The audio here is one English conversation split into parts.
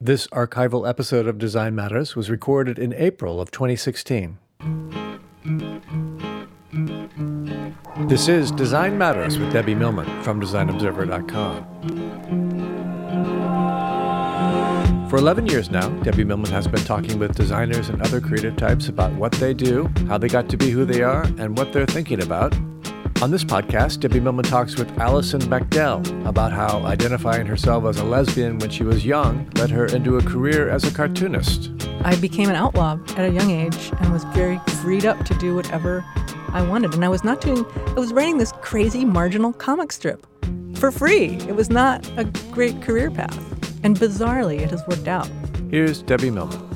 This archival episode of Design Matters was recorded in April of 2016. This is Design Matters with Debbie Millman from DesignObserver.com. For 11 years now, Debbie Millman has been talking with designers and other creative types about what they do, how they got to be who they are, and what they're thinking about on this podcast, Debbie Millman talks with Alison Bechdel about how identifying herself as a lesbian when she was young led her into a career as a cartoonist. I became an outlaw at a young age and was very freed up to do whatever I wanted. And I was not doing, I was writing this crazy marginal comic strip for free. It was not a great career path. And bizarrely, it has worked out. Here's Debbie Millman.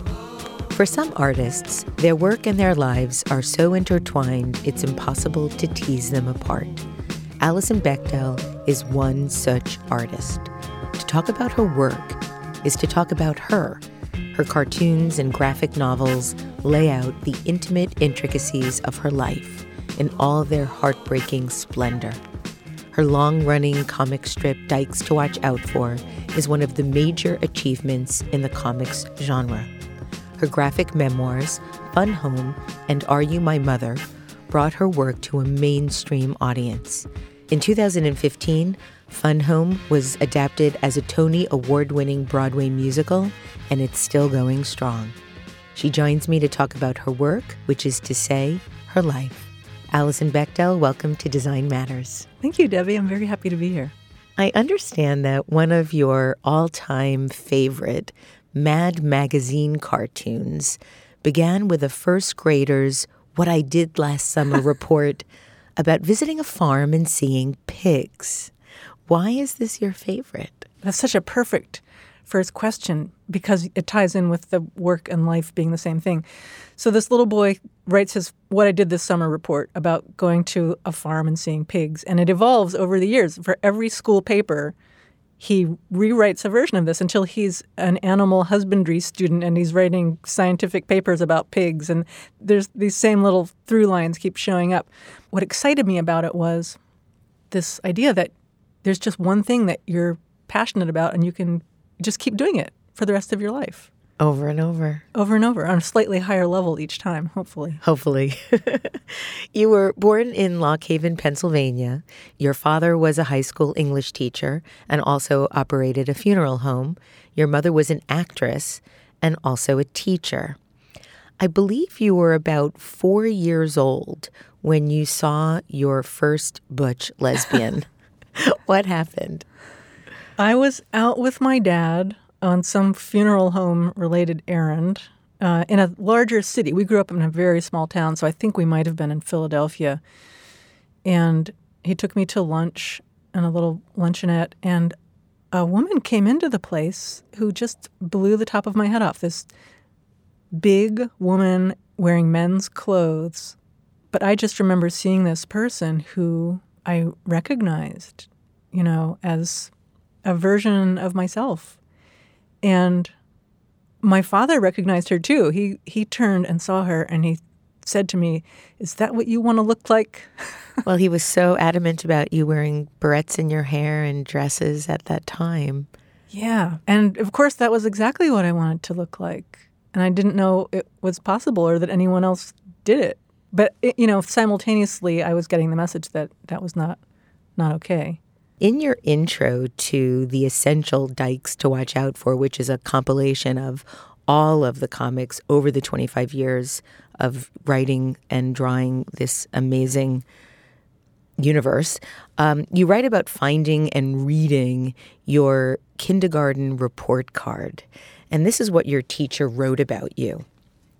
For some artists, their work and their lives are so intertwined it's impossible to tease them apart. Alison Bechdel is one such artist. To talk about her work is to talk about her. Her cartoons and graphic novels lay out the intimate intricacies of her life in all their heartbreaking splendor. Her long running comic strip, Dykes to Watch Out For, is one of the major achievements in the comics genre. Her graphic memoirs, Fun Home and Are You My Mother, brought her work to a mainstream audience. In 2015, Fun Home was adapted as a Tony Award winning Broadway musical, and it's still going strong. She joins me to talk about her work, which is to say, her life. Alison Bechdel, welcome to Design Matters. Thank you, Debbie. I'm very happy to be here. I understand that one of your all time favorite Mad Magazine cartoons began with a first grader's What I Did Last Summer report about visiting a farm and seeing pigs. Why is this your favorite? That's such a perfect first question because it ties in with the work and life being the same thing. So this little boy writes his what I did this summer report about going to a farm and seeing pigs and it evolves over the years for every school paper he rewrites a version of this until he's an animal husbandry student and he's writing scientific papers about pigs. And there's these same little through lines keep showing up. What excited me about it was this idea that there's just one thing that you're passionate about and you can just keep doing it for the rest of your life. Over and over. Over and over on a slightly higher level each time, hopefully. Hopefully. you were born in Lock Haven, Pennsylvania. Your father was a high school English teacher and also operated a funeral home. Your mother was an actress and also a teacher. I believe you were about four years old when you saw your first butch lesbian. what happened? I was out with my dad on some funeral home related errand uh, in a larger city. We grew up in a very small town, so I think we might have been in Philadelphia. And he took me to lunch in a little luncheonette, and a woman came into the place who just blew the top of my head off. This big woman wearing men's clothes. But I just remember seeing this person who I recognized, you know, as a version of myself and my father recognized her too. He he turned and saw her and he said to me, Is that what you want to look like? well, he was so adamant about you wearing barrettes in your hair and dresses at that time. Yeah. And of course, that was exactly what I wanted to look like. And I didn't know it was possible or that anyone else did it. But, it, you know, simultaneously, I was getting the message that that was not, not okay. In your intro to The Essential Dykes to Watch Out For, which is a compilation of all of the comics over the 25 years of writing and drawing this amazing universe, um, you write about finding and reading your kindergarten report card. And this is what your teacher wrote about you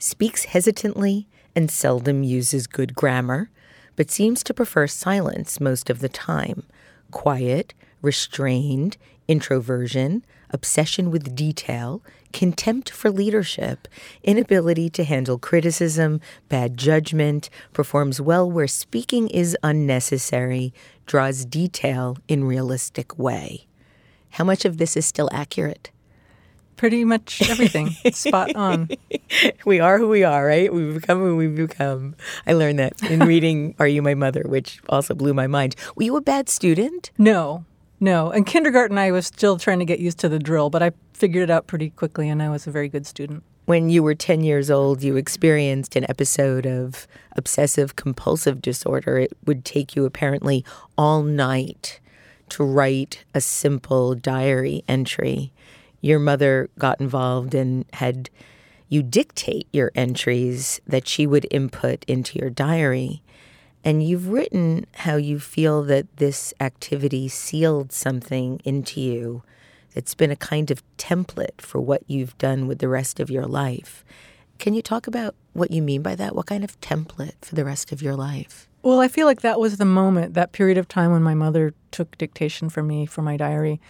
speaks hesitantly and seldom uses good grammar, but seems to prefer silence most of the time. Quiet, restrained, introversion, obsession with detail, contempt for leadership, inability to handle criticism, bad judgment, performs well where speaking is unnecessary, draws detail in realistic way. How much of this is still accurate? Pretty much everything. Spot on. We are who we are, right? We become who we become. I learned that in reading Are You My Mother, which also blew my mind. Were you a bad student? No, no. In kindergarten, I was still trying to get used to the drill, but I figured it out pretty quickly, and I was a very good student. When you were 10 years old, you experienced an episode of obsessive compulsive disorder. It would take you apparently all night to write a simple diary entry. Your mother got involved and had you dictate your entries that she would input into your diary. And you've written how you feel that this activity sealed something into you. It's been a kind of template for what you've done with the rest of your life. Can you talk about what you mean by that? What kind of template for the rest of your life? Well, I feel like that was the moment, that period of time when my mother took dictation from me for my diary,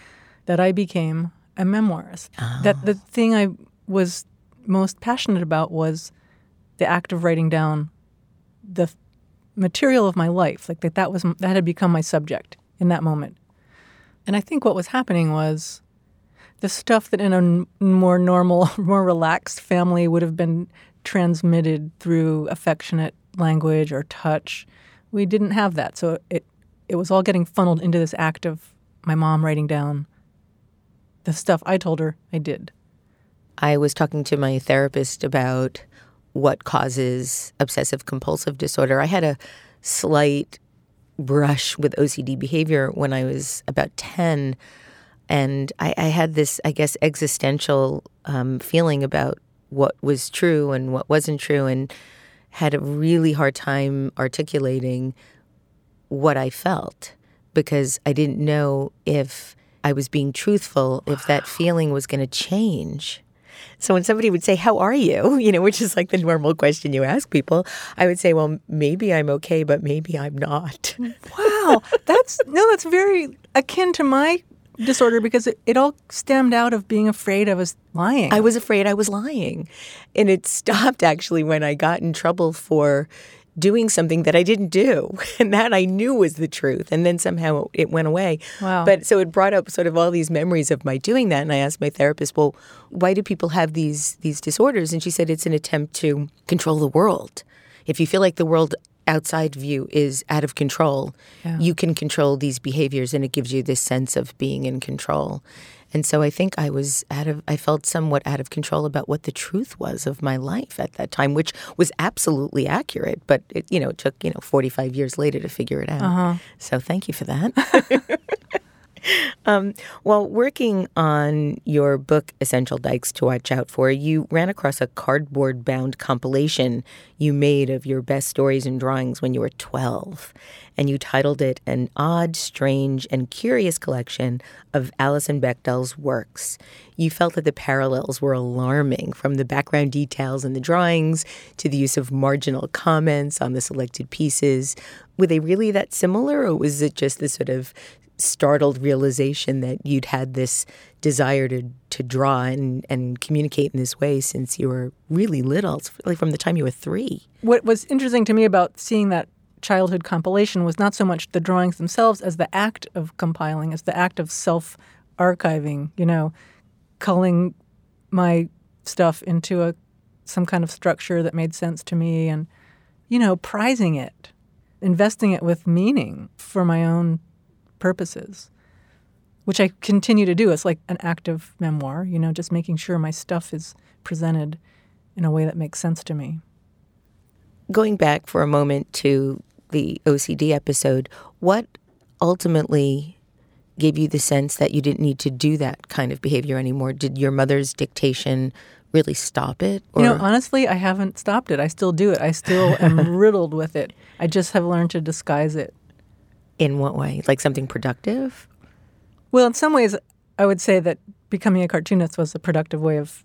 that I became a memoirist. Oh. That the oh. thing I was most passionate about was the act of writing down the material of my life. Like that, that was that had become my subject in that moment. And I think what was happening was the stuff that in a more normal, more relaxed family would have been transmitted through affectionate language or touch. We didn't have that, so it it was all getting funneled into this act of my mom writing down the stuff I told her I did. I was talking to my therapist about what causes obsessive compulsive disorder. I had a slight brush with OCD behavior when I was about 10. And I, I had this, I guess, existential um, feeling about what was true and what wasn't true, and had a really hard time articulating what I felt because I didn't know if I was being truthful, if that feeling was going to change. So when somebody would say, How are you? You know, which is like the normal question you ask people, I would say, Well, maybe I'm okay, but maybe I'm not. wow. That's no, that's very akin to my disorder because it, it all stemmed out of being afraid I was lying. I was afraid I was lying. And it stopped actually when I got in trouble for doing something that I didn't do. And that I knew was the truth. And then somehow it went away. Wow. But so it brought up sort of all these memories of my doing that. And I asked my therapist, well, why do people have these these disorders? And she said it's an attempt to control the world. If you feel like the world outside view is out of control, yeah. you can control these behaviors and it gives you this sense of being in control. And so I think I was out of, I felt somewhat out of control about what the truth was of my life at that time, which was absolutely accurate. But it, you know, it took, you know, 45 years later to figure it out. Uh-huh. So thank you for that. Um, while working on your book, Essential Dykes to Watch Out For, you ran across a cardboard bound compilation you made of your best stories and drawings when you were 12. And you titled it An Odd, Strange, and Curious Collection of Alison Bechdel's Works. You felt that the parallels were alarming from the background details in the drawings to the use of marginal comments on the selected pieces. Were they really that similar, or was it just this sort of startled realization that you'd had this desire to to draw and, and communicate in this way since you were really little, like from the time you were three. What was interesting to me about seeing that childhood compilation was not so much the drawings themselves as the act of compiling, as the act of self archiving, you know, culling my stuff into a some kind of structure that made sense to me and you know, prizing it, investing it with meaning for my own purposes, which I continue to do. It's like an active memoir, you know, just making sure my stuff is presented in a way that makes sense to me. Going back for a moment to the OCD episode, what ultimately gave you the sense that you didn't need to do that kind of behavior anymore? Did your mother's dictation really stop it? Or? You know, honestly, I haven't stopped it. I still do it. I still am riddled with it. I just have learned to disguise it. In what way? Like something productive? Well, in some ways, I would say that becoming a cartoonist was a productive way of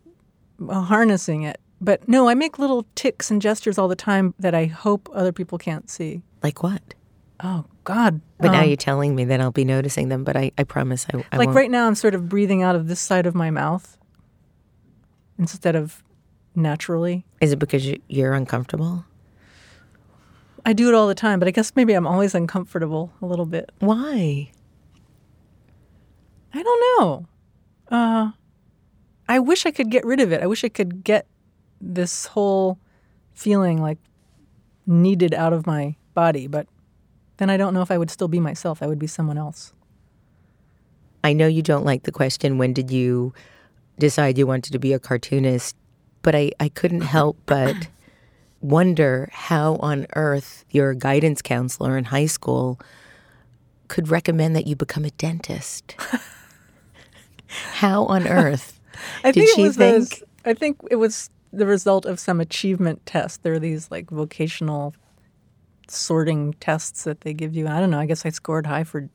harnessing it. But no, I make little ticks and gestures all the time that I hope other people can't see. Like what? Oh God! But um, now you're telling me that I'll be noticing them. But I, I promise I, I like won't. right now I'm sort of breathing out of this side of my mouth instead of naturally. Is it because you're uncomfortable? I do it all the time, but I guess maybe I'm always uncomfortable a little bit. Why? I don't know. Uh, I wish I could get rid of it. I wish I could get this whole feeling like needed out of my body, but then I don't know if I would still be myself. I would be someone else. I know you don't like the question, when did you decide you wanted to be a cartoonist? But I, I couldn't help but wonder how on earth your guidance counselor in high school could recommend that you become a dentist. how on earth I did think she think? Those, I think it was the result of some achievement test. There are these like vocational sorting tests that they give you. I don't know. I guess I scored high for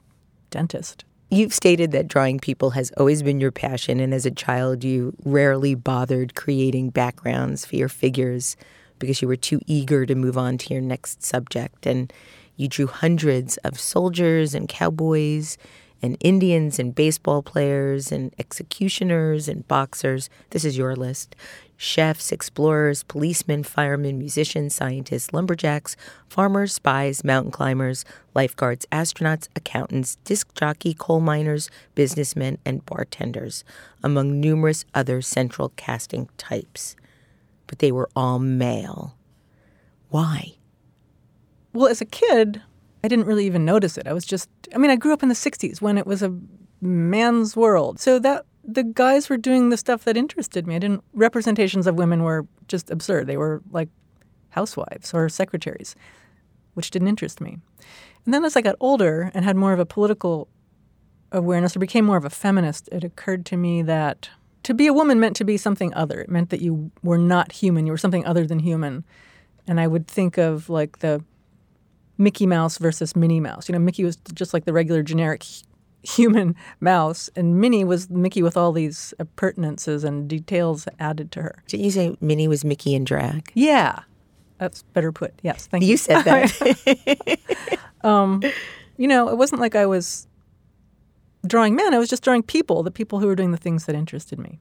dentist. You've stated that drawing people has always been your passion, and as a child, you rarely bothered creating backgrounds for your figures because you were too eager to move on to your next subject. And you drew hundreds of soldiers and cowboys and Indians and baseball players and executioners and boxers. This is your list chefs, explorers, policemen, firemen, musicians, scientists, lumberjacks, farmers, spies, mountain climbers, lifeguards, astronauts, accountants, disc jockey, coal miners, businessmen, and bartenders, among numerous other central casting types. But they were all male. Why? Well, as a kid, I didn't really even notice it. I was just, I mean, I grew up in the 60s when it was a man's world. So that the guys were doing the stuff that interested me. I didn't representations of women were just absurd. They were like housewives or secretaries, which didn't interest me. And then as I got older and had more of a political awareness or became more of a feminist, it occurred to me that to be a woman meant to be something other. It meant that you were not human. You were something other than human. And I would think of like the Mickey Mouse versus Minnie Mouse. You know, Mickey was just like the regular generic human mouse, and Minnie was Mickey with all these appurtenances and details added to her. Did you say Minnie was Mickey in drag? Yeah, that's better put. Yes, thank you. You said that. um, you know, it wasn't like I was drawing men. I was just drawing people, the people who were doing the things that interested me.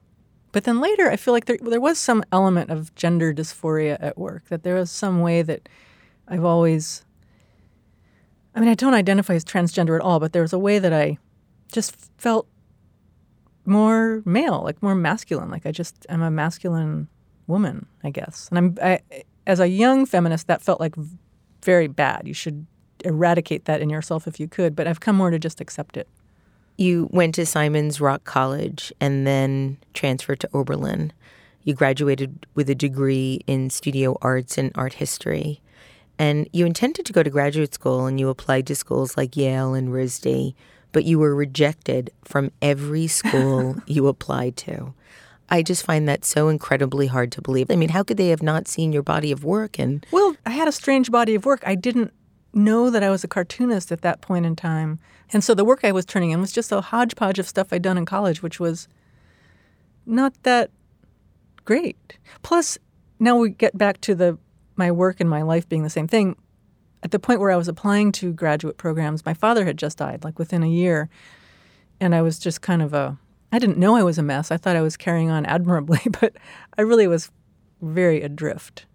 But then later, I feel like there there was some element of gender dysphoria at work. That there was some way that I've always I mean, I don't identify as transgender at all, but there was a way that I just felt more male, like more masculine. Like I just am a masculine woman, I guess. And I'm I, as a young feminist, that felt like very bad. You should eradicate that in yourself if you could. But I've come more to just accept it. You went to Simon's Rock College and then transferred to Oberlin. You graduated with a degree in studio arts and art history. And you intended to go to graduate school and you applied to schools like Yale and RISD but you were rejected from every school you applied to. I just find that so incredibly hard to believe. I mean, how could they have not seen your body of work and Well, I had a strange body of work. I didn't know that I was a cartoonist at that point in time. And so the work I was turning in was just a hodgepodge of stuff I'd done in college, which was not that great. Plus, now we get back to the my work and my life being the same thing at the point where I was applying to graduate programs, my father had just died, like within a year. And I was just kind of a, I didn't know I was a mess. I thought I was carrying on admirably, but I really was very adrift.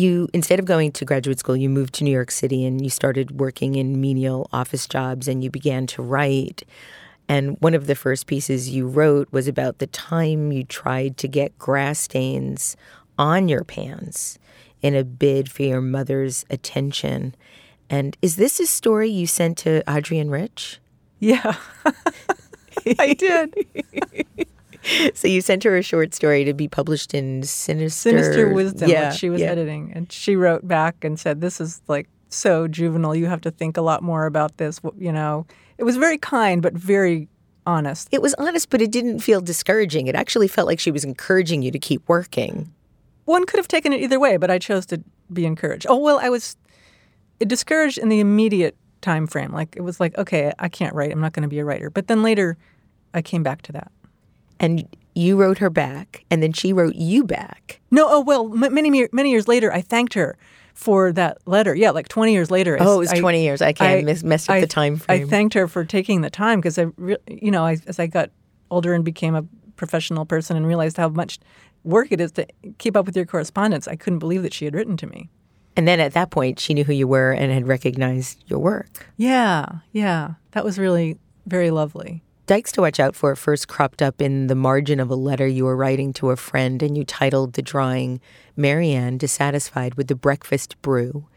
You, instead of going to graduate school, you moved to New York City and you started working in menial office jobs and you began to write. And one of the first pieces you wrote was about the time you tried to get grass stains on your pants in a bid for your mother's attention. And is this a story you sent to Adrienne Rich? Yeah, I did. so you sent her a short story to be published in Sinister Sinister Wisdom, yeah, which she was yeah. editing, and she wrote back and said, "This is like so juvenile. You have to think a lot more about this." You know, it was very kind but very honest. It was honest, but it didn't feel discouraging. It actually felt like she was encouraging you to keep working. One could have taken it either way, but I chose to be encouraged. Oh well, I was discouraged in the immediate time frame. Like it was like, okay, I can't write. I'm not going to be a writer. But then later, I came back to that. And you wrote her back, and then she wrote you back. No, oh well, m- many many years later, I thanked her for that letter. Yeah, like 20 years later. Oh, it was I- 20 years. I can't I- mess up I- the time frame. I thanked her for taking the time because I, re- you know, I, as I got older and became a professional person and realized how much work it is to keep up with your correspondence, I couldn't believe that she had written to me. and then at that point, she knew who you were and had recognized your work. Yeah, yeah, that was really very lovely. Dykes to Watch Out For first cropped up in the margin of a letter you were writing to a friend, and you titled the drawing Marianne Dissatisfied with the Breakfast Brew.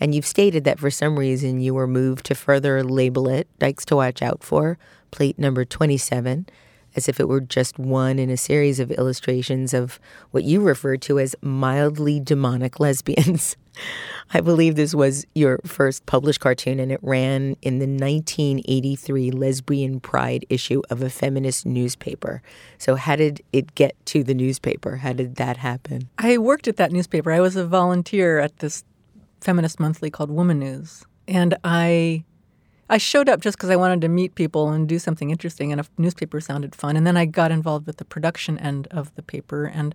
And you've stated that for some reason you were moved to further label it Dykes to Watch Out For, plate number 27, as if it were just one in a series of illustrations of what you refer to as mildly demonic lesbians. I believe this was your first published cartoon, and it ran in the 1983 Lesbian Pride issue of a feminist newspaper. So, how did it get to the newspaper? How did that happen? I worked at that newspaper. I was a volunteer at this feminist monthly called WomaNews, and I I showed up just because I wanted to meet people and do something interesting, and a newspaper sounded fun. And then I got involved with the production end of the paper, and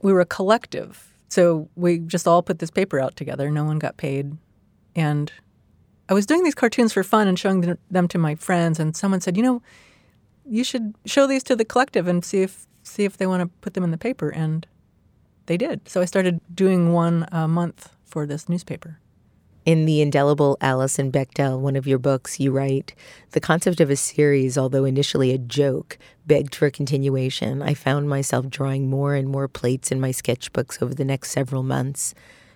we were a collective. So we just all put this paper out together. No one got paid, and I was doing these cartoons for fun and showing them- to my friends. And someone said, "You know, you should show these to the collective and see if see if they want to put them in the paper." And they did. So I started doing one a month for this newspaper. In the indelible Alison Bechdel, one of your books, you write The concept of a series, although initially a joke, begged for continuation. I found myself drawing more and more plates in my sketchbooks over the next several months.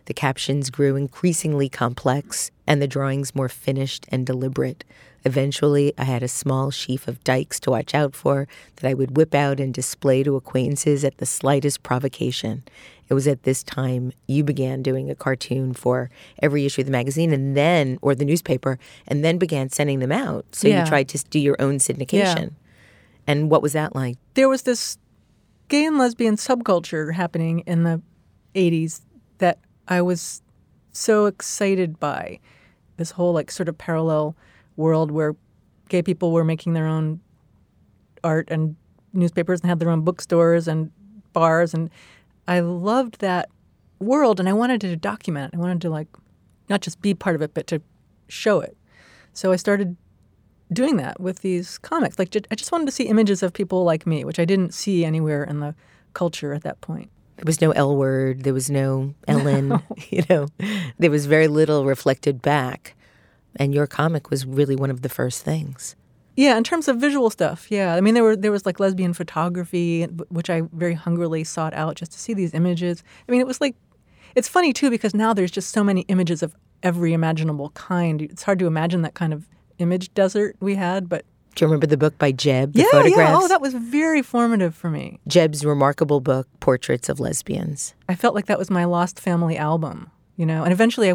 The captions grew increasingly complex, and the drawings more finished and deliberate. Eventually, I had a small sheaf of Dykes to watch out for that I would whip out and display to acquaintances at the slightest provocation. It was at this time you began doing a cartoon for every issue of the magazine and then, or the newspaper, and then began sending them out. So Yeah. you tried to do your own syndication. And what was that like? There was this gay and lesbian subculture happening in the 80s that I was so excited by. This whole like sort of parallel world where gay people were making their own art and newspapers and had their own bookstores and bars and I loved that world and I wanted to document it. I wanted to like not just be part of it but to show it. So I started doing that with these comics. Like I just wanted to see images of people like me, which I didn't see anywhere in the culture at that point. There was no L word, there was no Ellen, you know, there was very little reflected back. And your comic was really one of the first things. Yeah, in terms of visual stuff, yeah. I mean, there were there was like lesbian photography, which I very hungrily sought out just to see these images. I mean, it was like, it's funny too because now there's just so many images of every imaginable kind. It's hard to imagine that kind of image desert we had, but Do you remember the book by Jeb, the yeah, photographs? yeah. Oh, that was very formative for me. Jeb's remarkable book, Portraits of Lesbians. I felt like that was my lost family album, you know. And eventually, I,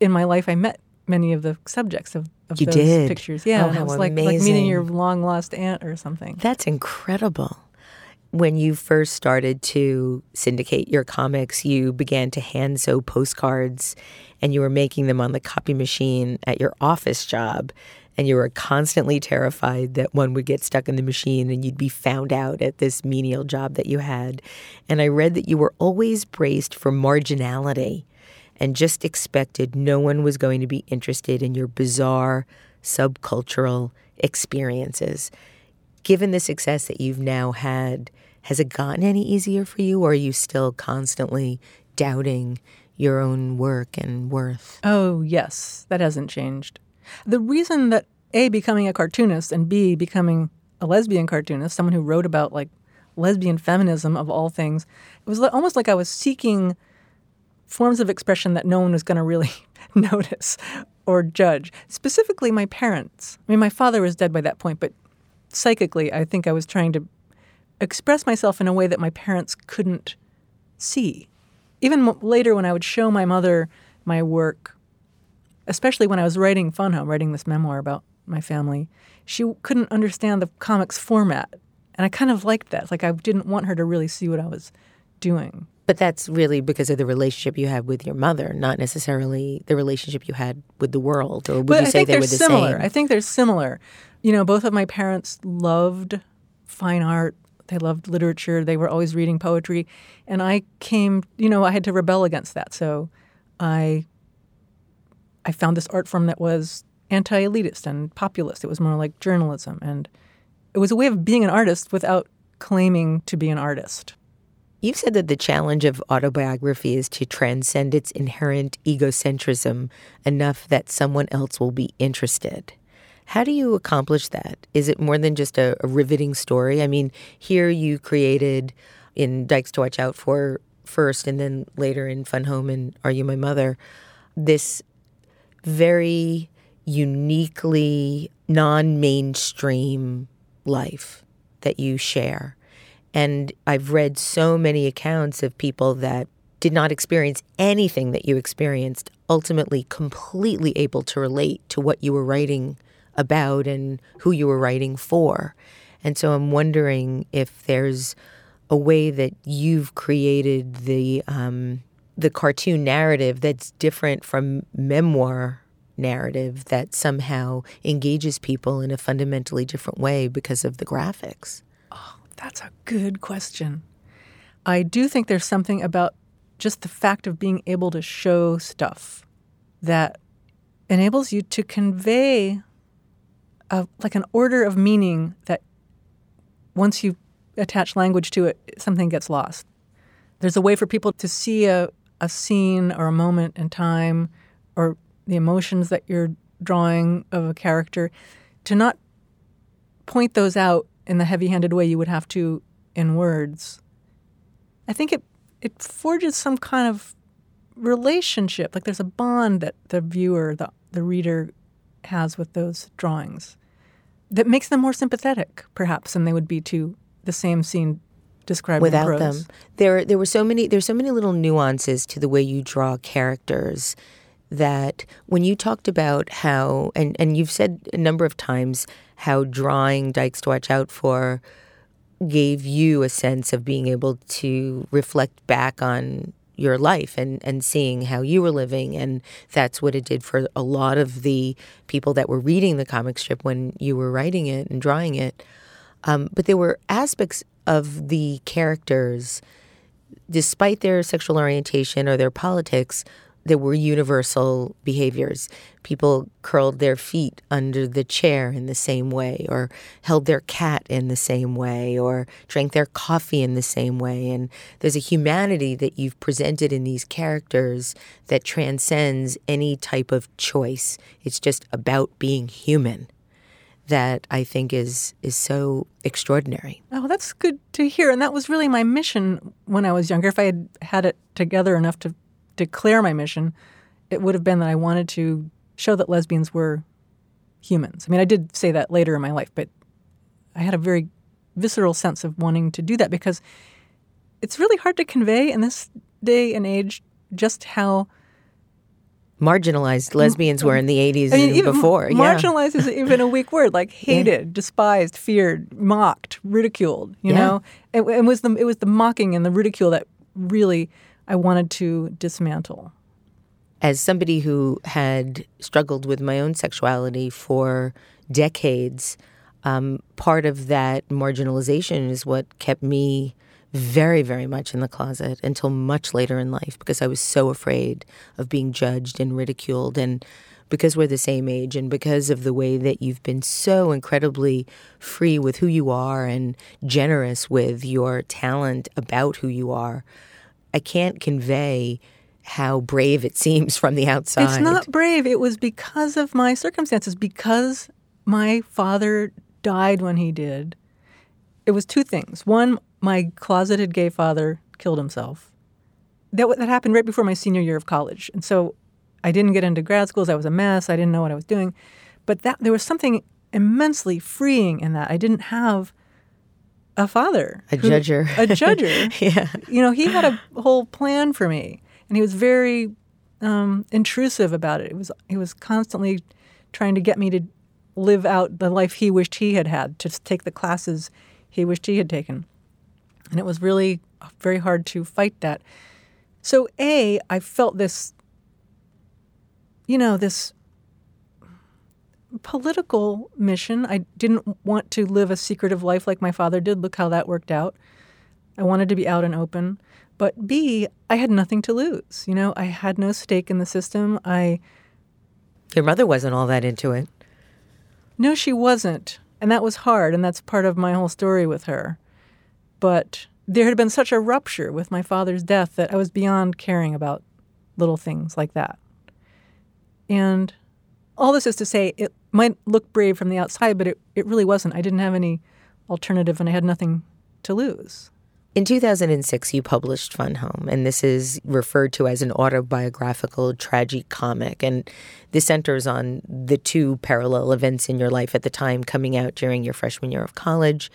in my life, I met many of the subjects of, of You those did? pictures. Yeah, Oh, it was like like meeting your long lost aunt or something. That's incredible. When you first started to syndicate your comics, you began to hand sew postcards and you were making them on the copy machine at your office job. And you were constantly terrified that one would get stuck in the machine and you'd be found out at this menial job that you had. And I read that you were always braced for marginality and just expected no one was going to be interested in your bizarre subcultural experiences. Given the success that you've now had, has it gotten any easier for you, or are you still constantly doubting your own work and worth? Oh, yes, that hasn't changed. The reason that A, becoming a cartoonist, and B, becoming a lesbian cartoonist, someone who wrote about like lesbian feminism of all things, it was almost like I was seeking forms of expression that no one was going to really notice or judge. Specifically, my parents. I mean, my father was dead by that point, but psychically, I think I was trying to express myself in a way that my parents couldn't see. Even later, when I would show my mother my work, especially when I was writing Fun Home, writing this memoir about my family, she couldn't understand the comics format. And I kind of liked that. Like, I didn't want her to really see what I was doing. But that's really because of the relationship you had with your mother, not necessarily the relationship you had with the world. Or would but you I say think they they're were the similar. same? I think they're similar. You know, both of my parents loved fine art. They loved literature. They were always reading poetry. And I came, you know, I had to rebel against that. So I I found this art form that was anti-elitist and populist. It was more like journalism and it was a way of being an artist without claiming to be an artist. You've said that the challenge of autobiography is to transcend its inherent egocentrism enough that someone else will be interested. How do you accomplish that? Is it more than just a, a riveting story? I mean, here you created in Dykes to Watch Out for first, and then later in Fun Home and Are You My Mother, this very uniquely non mainstream life that you share. And I've read so many accounts of people that did not experience anything that you experienced, ultimately completely able to relate to what you were writing about and who you were writing for. And so I'm wondering if there's a way that you've created the um, the cartoon narrative that's different from memoir narrative that somehow engages people in a fundamentally different way because of the graphics. That's a good question. I do think there's something about just the fact of being able to show stuff that enables you to convey a, like an order of meaning that once you attach language to it, something gets lost. There's a way for people to see a, a scene or a moment in time or the emotions that you're drawing of a character to not point those out in the heavy-handed way you would have to in words. I think it it forges some kind of relationship. Like there's a bond that the viewer, the the reader has with those drawings that makes them more sympathetic, perhaps, than they would be to the same scene described without them. There, there were so many. There's so many little nuances to the way you draw characters that when you talked about how, and and you've said a number of times how drawing Dykes to Watch Out for gave you a sense of being able to reflect back on your life and, and seeing how you were living. And that's what it did for a lot of the people that were reading the comic strip when you were writing it and drawing it. Um, but there were aspects of the characters, despite their sexual orientation or their politics, there were universal behaviors. People curled their feet under the chair in the same way, or held their cat in the same way, or drank their coffee in the same way. And there's a humanity that you've presented in these characters that transcends any type of choice. It's just about being human that I think is is so extraordinary. Oh, that's good to hear. And that was really my mission when I was younger. If I had had it together enough to declare my mission, it would have been that I wanted to show that lesbians were humans. I mean, I did say that later in my life, but I had a very visceral sense of wanting to do that because it's really hard to convey in this day and age just how marginalized lesbians were in the 80s I mean, and even before. Marginalized is even a weak word. Like hated, despised, feared, mocked, ridiculed. You Yeah. know, it, it was the it was the mocking and the ridicule that really I wanted to dismantle. As somebody who had struggled with my own sexuality for decades, um, part of that marginalization is what kept me very, very much in the closet until much later in life because I was so afraid of being judged and ridiculed. And because we're the same age and because of the way that you've been so incredibly free with who you are and generous with your talent about who you are, I can't convey how brave it seems from the outside. It's not brave. It was because of my circumstances, because my father died when he did. It was two things. One, my closeted gay father killed himself. that that happened right before my senior year of college, and so I didn't get into grad schools. I was a mess. I didn't know what I was doing, but that there was something immensely freeing in that. I didn't have a father, a who, judger, a judger. yeah, you know, he had a whole plan for me, and he was very um, intrusive about it. It was he was constantly trying to get me to live out the life he wished he had had, to take the classes he wished he had taken, and it was really very hard to fight that. So, a, I felt this, you know, this political mission. I didn't want to live a secretive life like my father did. Look how that worked out. I wanted to be out and open. But B, I had nothing to lose. You know, I had no stake in the system. I. Your mother wasn't all that into it. No, she wasn't. And that was hard. And that's part of my whole story with her. But there had been such a rupture with my father's death that I was beyond caring about little things like that. And all this is to say, it might look brave from the outside, but it, it really wasn't. I didn't have any alternative and I had nothing to lose. In 2006, you published Fun Home, and this is referred to as an autobiographical tragic comic. And this centers on the two parallel events in your life at the time coming out during your freshman year of college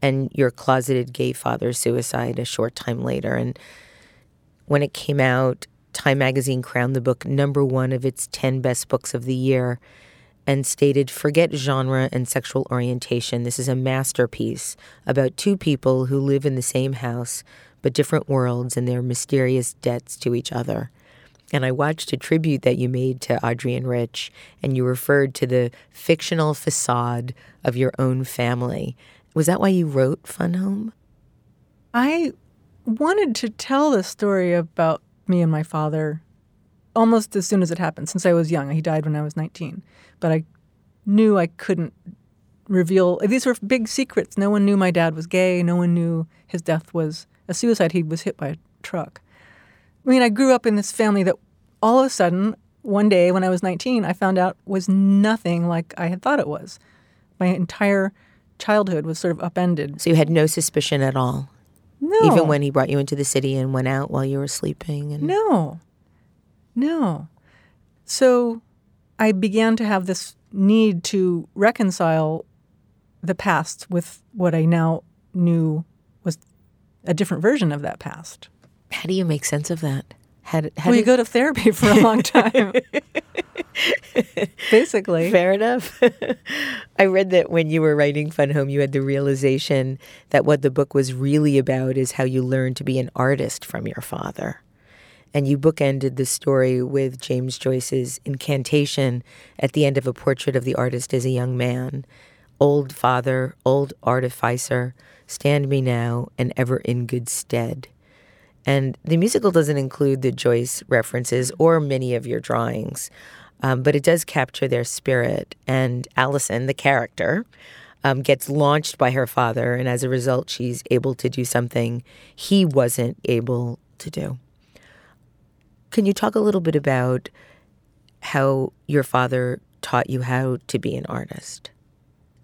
and your closeted gay father's suicide a short time later. And when it came out, Time magazine crowned the book number one of its 10 best books of the year and stated Forget genre and sexual orientation. This is a masterpiece about two people who live in the same house but different worlds and their mysterious debts to each other. And I watched a tribute that you made to Adrienne Rich, and you referred to the fictional facade of your own family. Was that why you wrote Fun Home? I wanted to tell the story about me and my father almost as soon as it happened, since I was young. He died when I was 19. But I knew I couldn't reveal. These were big secrets. No one knew my dad was gay. No one knew his death was a suicide. He was hit by a truck. I mean, I grew up in this family that all of a sudden, one day when I was 19, I found out was nothing like I had thought it was. My entire childhood was sort of upended. So you had no suspicion at all? No. Even when he brought you into the city and went out while you were sleeping? And... No. No. So I began to have this need to reconcile the past with what I now knew was a different version of that past. How do you make sense of that? How, how well, you go to therapy for a long time. Basically. Fair enough. I read that when you were writing Fun Home, you had the realization that what the book was really about is how you learned to be an artist from your father. And you bookended the story with James Joyce's incantation at the end of a portrait of the artist as a young man. Old father, old artificer, stand me now and ever in good stead. And the musical doesn't include the Joyce references or many of your drawings, um, but it does capture their spirit. And Alison, the character, um, gets launched by her father, and as a result, she's able to do something he wasn't able to do. Can you talk a little bit about how your father taught you how to be an artist?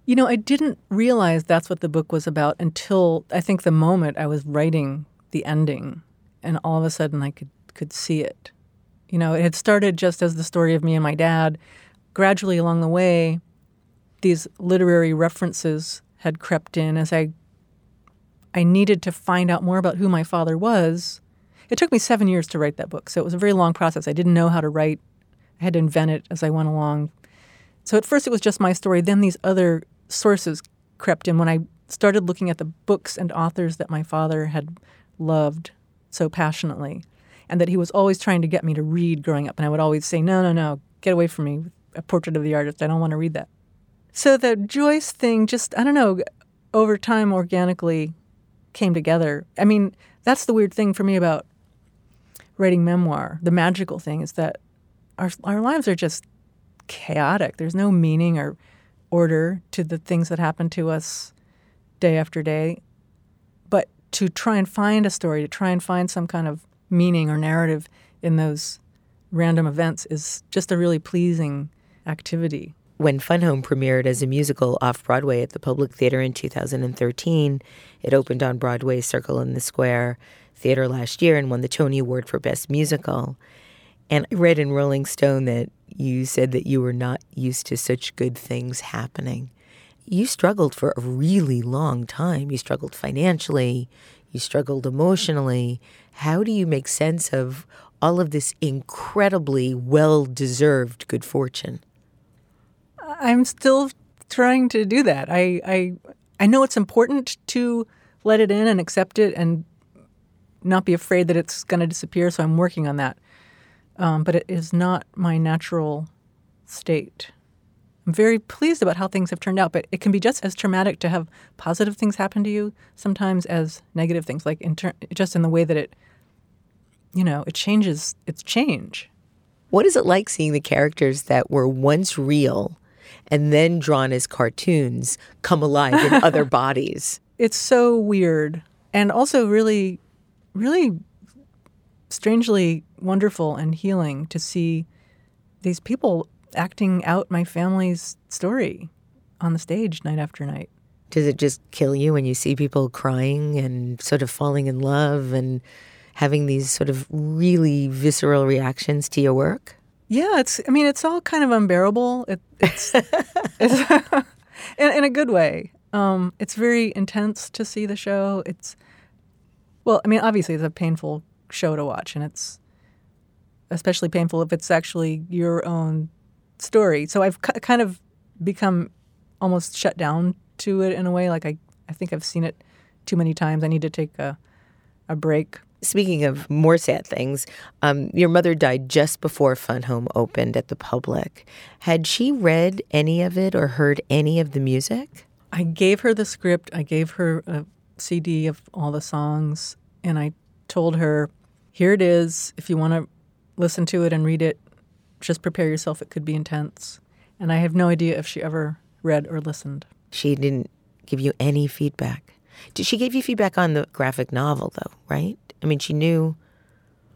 You know, I didn't realize that's what the book was about until I think the moment I was writing the ending, and all of a sudden I could could see it. You know, it had started just as the story of me and my dad. Gradually along the way, these literary references had crept in as I I needed to find out more about who my father was. It took me seven years to write that book, so it was a very long process. I didn't know how to write. I had to invent it as I went along. So at first it was just my story. Then these other sources crept in when I started looking at the books and authors that my father had loved so passionately and that he was always trying to get me to read growing up. And I would always say, no, no, no, get away from me. A portrait of the artist. I don't want to read that. So the Joyce thing just, I don't know, over time organically came together. I mean, that's the weird thing for me about writing memoir. The magical thing is that our, our lives are just chaotic. There's no meaning or order to the things that happen to us day after day. To try and find a story, to try and find some kind of meaning or narrative in those random events is just a really pleasing activity. When Fun Home premiered as a musical off Broadway at the Public Theater in 2013, it opened on Broadway's Circle in the Square theater last year and won the Tony Award for Best Musical. And I read in Rolling Stone that you said that you were not used to such good things happening. You struggled for a really long time. You struggled financially, you struggled emotionally. How do you make sense of all of this incredibly well deserved good fortune? I'm still trying to do that. I, I I know it's important to let it in and accept it and not be afraid that it's going to disappear. So I'm working on that. Um, but it is not my natural state. I'm very pleased about how things have turned out, but it can be just as traumatic to have positive things happen to you sometimes as negative things, like in ter- just in the way that it, you know, it changes. It's change. What is it like seeing the characters that were once real and then drawn as cartoons come alive in other bodies? It's so weird and also really, really strangely wonderful and healing to see these people acting out my family's story on the stage night after night. Does it just kill you when you see people crying and sort of falling in love and having these sort of really visceral reactions to your work? Yeah, it's. I mean, it's all kind of unbearable. It, it's, it's in, in, a good way. Um, it's very intense to see the show. It's well, I mean, obviously, it's a painful show to watch, and it's especially painful if it's actually your own story. So I've k- kind of become almost shut down to it in a way. Like I, I think I've seen it too many times. I need to take a, a break. Speaking of more sad things, um, your mother died just before Fun Home opened at the public. Had she read any of it or heard any of the music? I gave her the script. I gave her a CD of all the songs, and I told her, "Here it is. If you want to listen to it and read it, just prepare yourself. It could be intense." And I have no idea if she ever read or listened. She didn't give you any feedback. Did she give you feedback on the graphic novel, though? Right? I mean, she knew.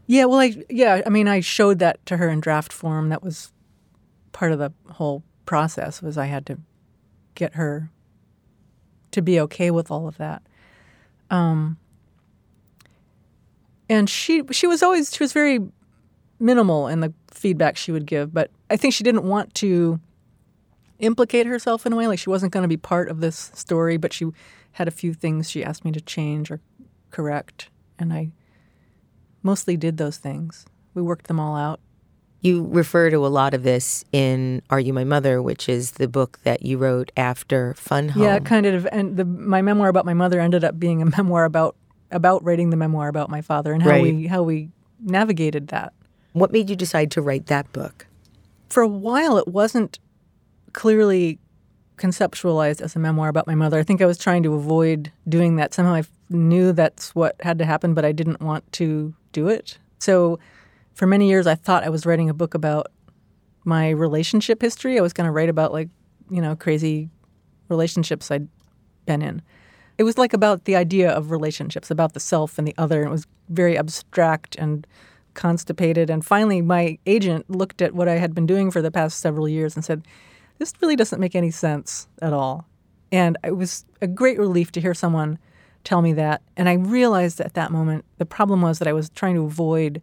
Yeah, well, I yeah, I mean, I showed that to her in draft form. That was part of the whole process. Was I had to get her to be okay with all of that. Um, and she she was always she was very minimal in the feedback she would give, but I think she didn't want to implicate herself in a way like she wasn't going to be part of this story, but she had a few things she asked me to change or correct, and I mostly did those things. We worked them all out. You refer to a lot of this in Are You My Mother, which is the book that you wrote after Fun Home. Yeah, kind of. And the, my memoir about my mother ended up being a memoir about about writing the memoir about my father and how right. we how we navigated that. What made you decide to write that book? For a while, it wasn't clearly conceptualized as a memoir about my mother. I think I was trying to avoid doing that. Somehow I knew that's what had to happen, but I didn't want to do it. So for many years, I thought I was writing a book about my relationship history. I was going to write about, like, you know, crazy relationships I'd been in. It was like about the idea of relationships, about the self and the other. It was very abstract and constipated. And finally, my agent looked at what I had been doing for the past several years and said, This really doesn't make any sense at all. And it was a great relief to hear someone tell me that. And I realized at that moment the problem was that I was trying to avoid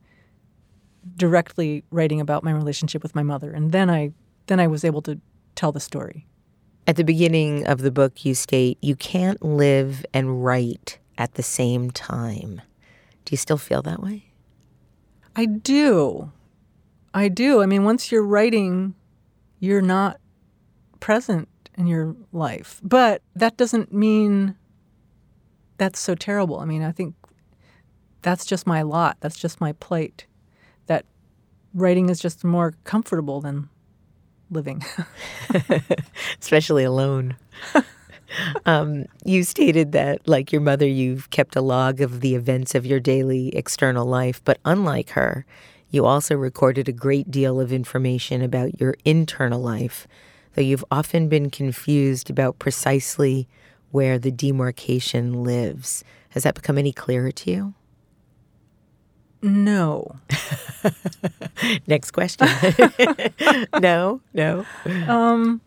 directly writing about my relationship with my mother. And then I then I was able to tell the story. At the beginning of the book you state you can't live and write at the same time. Do you still feel that way? I do. I do. I mean, once you're writing, you're not present in your life. But that doesn't mean that's so terrible. I mean, I think that's just my lot. That's just my plate. That writing is just more comfortable than living, especially alone. um, you stated that, like your mother, you've kept a log of the events of your daily external life, but unlike her, you also recorded a great deal of information about your internal life, though you've often been confused about precisely where the demarcation lives. Has that become any clearer to you? No. Next question. no, no. Um,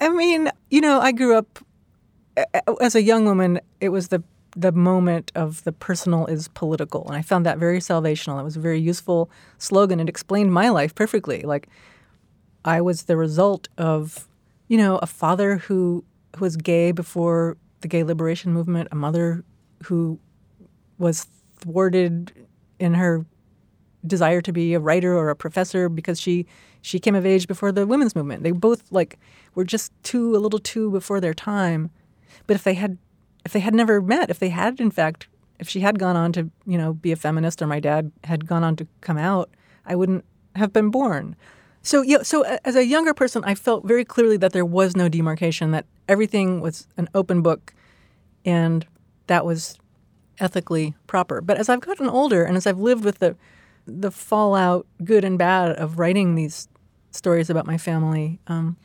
I mean, you know, I grew up as a young woman. It was the the moment of the personal is political. And I found that very salvational. It was a very useful slogan. It explained my life perfectly. Like I was the result of, you know, a father who, who was gay before the gay liberation movement, a mother who was thwarted in her desire to be a writer or a professor because she she came of age before the women's movement. They both like were just too a little too before their time. But if they had if they had never met, if they had in fact if she had gone on to, you know, be a feminist or my dad had gone on to come out, I wouldn't have been born. So yeah, so as a younger person, I felt very clearly that there was no demarcation, that everything was an open book and that was ethically proper. But as I've gotten older and as I've lived with the the fallout, good and bad, of writing these stories about my family, um,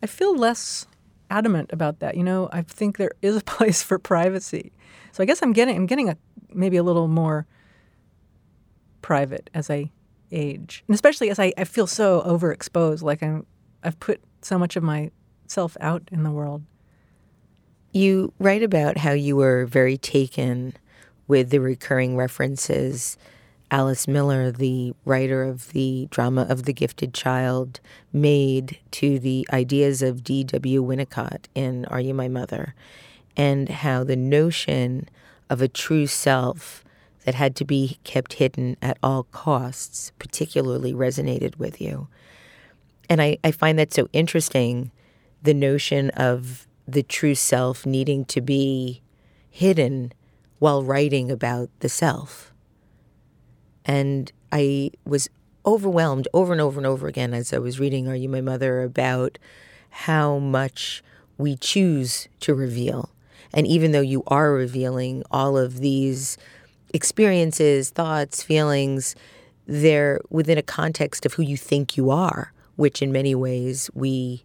I feel less adamant about that. You know, I think there is a place for privacy. So I guess I'm getting I'm getting a maybe a little more private as I age, and especially as I, I feel so overexposed. Like I'm I've put so much of myself out in the world. You write about how you were very taken with the recurring references Alice Miller, the writer of the drama of the gifted child, made to the ideas of D.W. Winnicott in Are You My Mother, and how the notion of a true self that had to be kept hidden at all costs particularly resonated with you. And I, I find that so interesting the notion of the true self needing to be hidden while writing about the self. And I was overwhelmed over and over and over again as I was reading Are You My Mother about how much we choose to reveal. And even though you are revealing all of these experiences, thoughts, feelings, they're within a context of who you think you are, which in many ways we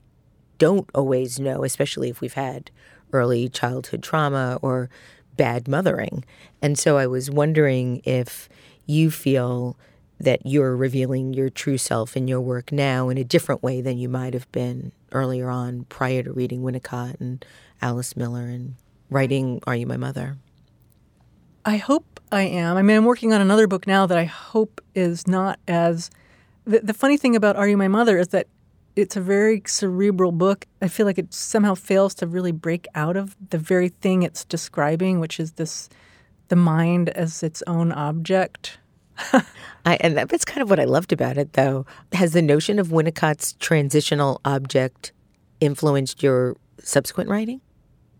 don't always know, especially if we've had early childhood trauma or bad mothering. And so I was wondering if you feel that you're revealing your true self in your work now in a different way than you might have been earlier on prior to reading Winnicott and Alice Miller and writing Are You My Mother? I hope I am. I mean, I'm working on another book now that I hope is not as. The, the funny thing about Are You My Mother is that it's a very cerebral book. I feel like it somehow fails to really break out of the very thing it's describing, which is this the mind as its own object. I, and that's kind of what I loved about it, though. Has the notion of Winnicott's transitional object influenced your subsequent writing?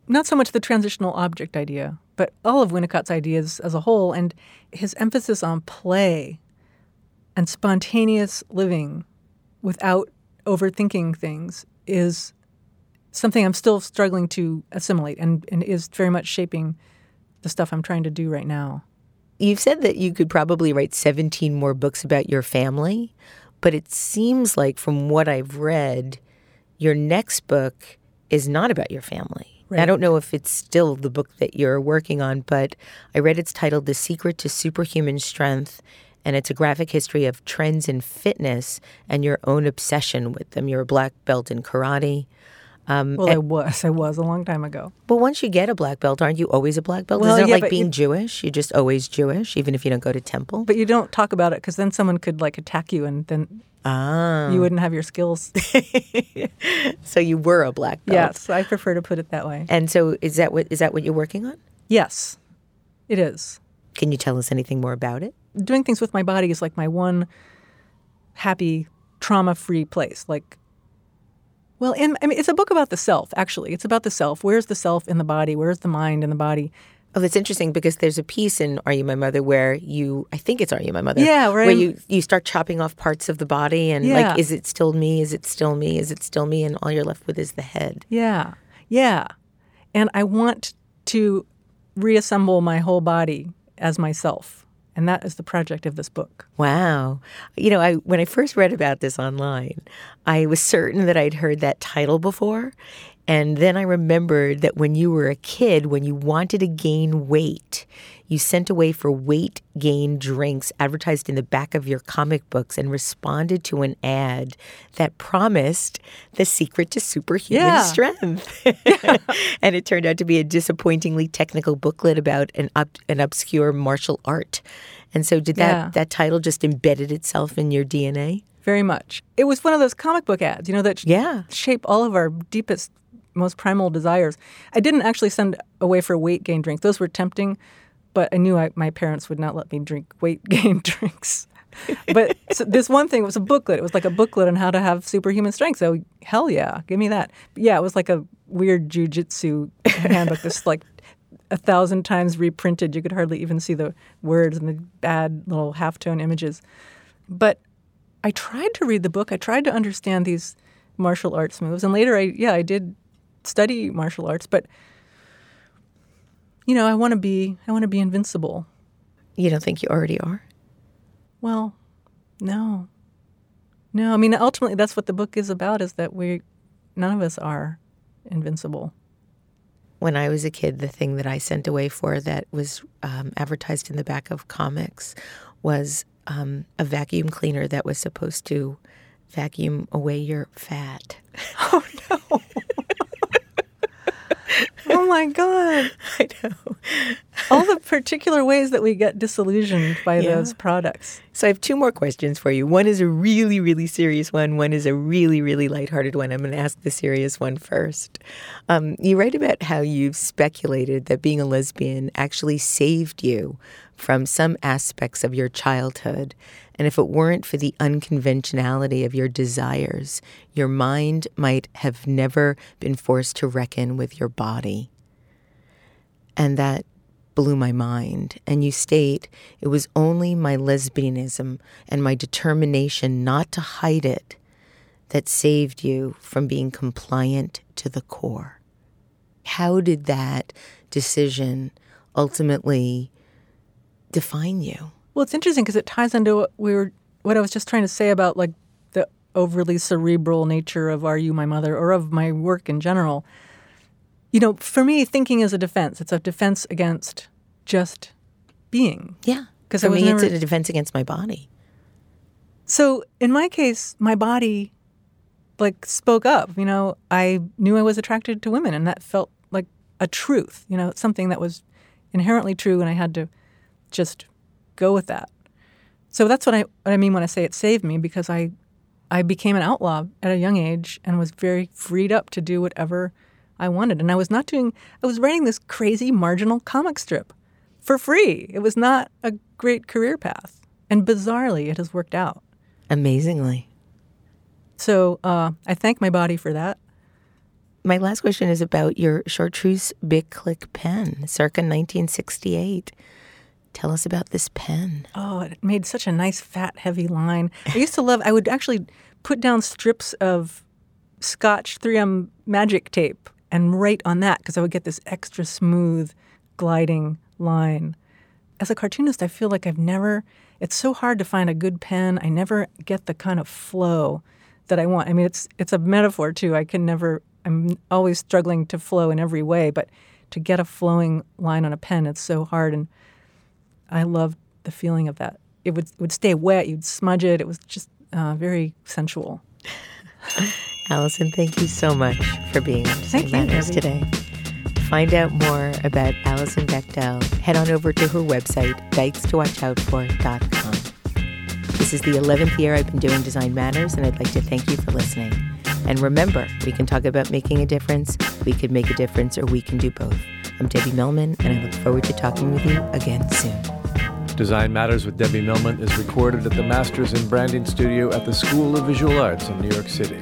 Not so much the transitional object idea, but all of Winnicott's ideas as a whole, and his emphasis on play and spontaneous living without overthinking things is something I'm still struggling to assimilate and, and is very much shaping the stuff I'm trying to do right now. You've said that you could probably write 17 more books about your family, but it seems like from what I've read, your next book is not about your family. Right. I don't know if it's still the book that you're working on, but I read it's titled The Secret to Superhuman Strength, and it's a graphic history of trends in fitness and your own obsession with them. You're a black belt in karate. Um, well, I was. I was a long time ago. But once you get a black belt, aren't you always a black belt? Well, Isn't it like being you, Jewish? You're just always Jewish, even if you don't go to temple. But you don't talk about it because then someone could like attack you, and then ah. you wouldn't have your skills. so you were a black belt. Yes, I prefer to put it that way. And so is that what is that what you're working on? Yes, it is. Can you tell us anything more about it? Doing things with my body is like my one happy, trauma-free place. Like well, and, I mean, it's a book about the self, actually. It's about the self. Where's the self in the body? Where's the mind in the body? Oh, that's interesting because there's a piece in Are You My Mother where you, I think it's Are You My Mother? Yeah, right. Where you, you start chopping off parts of the body and yeah. like, is it still me? Is it still me? Is it still me? And all you're left with is the head. Yeah, yeah. And I want to reassemble my whole body as myself. And that is the project of this book. Wow. You know, I when I first read about this online, I was certain that I'd heard that title before. And then I remembered that when you were a kid, when you wanted to gain weight, you sent away for weight gain drinks advertised in the back of your comic books and responded to an ad that promised the secret to superhuman Yeah. strength. and it turned out to be a disappointingly technical booklet about an, ob- an obscure martial art. And so, did that, Yeah. that title just embedded itself in your DNA? Very much. It was one of those comic book ads, you know, that sh- Yeah. shape all of our deepest, most primal desires. I didn't actually send away for weight gain drinks. Those were tempting, but I knew I, my parents would not let me drink weight gain drinks. but so this one thing was a booklet. It was like a booklet on how to have superhuman strength. So hell yeah, give me that. But yeah, it was like a weird jujitsu handbook. This like a thousand times reprinted. You could hardly even see the words and the bad little halftone images. But I tried to read the book. I tried to understand these martial arts moves, and later, I yeah, I did study martial arts. But you know, I want to be I want to be invincible. You don't think you already are? Well, no, no. I mean, ultimately, that's what the book is about: is that we none of us are invincible. when I was a kid, the thing that I sent away for that was um, advertised in the back of comics was um, a vacuum cleaner that was supposed to vacuum away your fat. Oh Oh my god! I know. All the particular ways that we get disillusioned by Yeah. those products. So I have two more questions for you. One is a really, really serious one. One is a really, really lighthearted one. I'm going to ask the serious one first. Um, you write about how you've speculated that being a lesbian actually saved you from some aspects of your childhood. And if it weren't for the unconventionality of your desires, your mind might have never been forced to reckon with your body. And that blew my mind. And you state it was only my lesbianism and my determination not to hide it that saved you from being compliant to the core. How did that decision ultimately define you? Well, it's interesting because it ties into what we were, what I was just trying to say about like the overly cerebral nature of "Are You My Mother" or of my work in general. You know, for me, thinking is a defense. It's a defense against just being. Yeah. 'Cause for I was me, it's a defense against my body. So in my case, my body like spoke up. You know, I knew I was attracted to women, and that felt like a truth. You know, something that was inherently true, and I had to just go with that. So that's what I what I mean when I say it saved me because I I became an outlaw at a young age and was very freed up to do whatever I wanted. And I was not doing I was writing this crazy marginal comic strip for free. It was not a great career path. And bizarrely it has worked out. Amazingly. So uh, I thank my body for that. My last question is about your chartreuse Bic Clic pen, circa 1968. Tell us about this pen. Oh, it made such a nice, fat, heavy line. I used to love, I would actually put down strips of Scotch 3M magic tape and write on that because I would get this extra smooth, gliding line. As a cartoonist, I feel like I've never, it's so hard to find a good pen. I never get the kind of flow that I want. I mean, it's, it's a metaphor too. I can never, I'm always struggling to flow in every way, but to get a flowing line on a pen, it's so hard. And I loved the feeling of that. It would it would stay wet. You'd smudge it. It was just uh, very sensual. Alison, thank you so much for being on Design Thank you, Matters today. To find out more about Alison Bechdel, head on over to her website, dykestowatchoutfor.com. This is the 11th year I've been doing Design Matters, and I'd like to thank you for listening. And remember, we can talk about making a difference, we could make a difference, or we can do both. I'm Debbie Millman, and I look forward to talking with you again soon. Design Matters with Debbie Millman is recorded at the Masters in Branding Studio at the School of Visual Arts in New York City.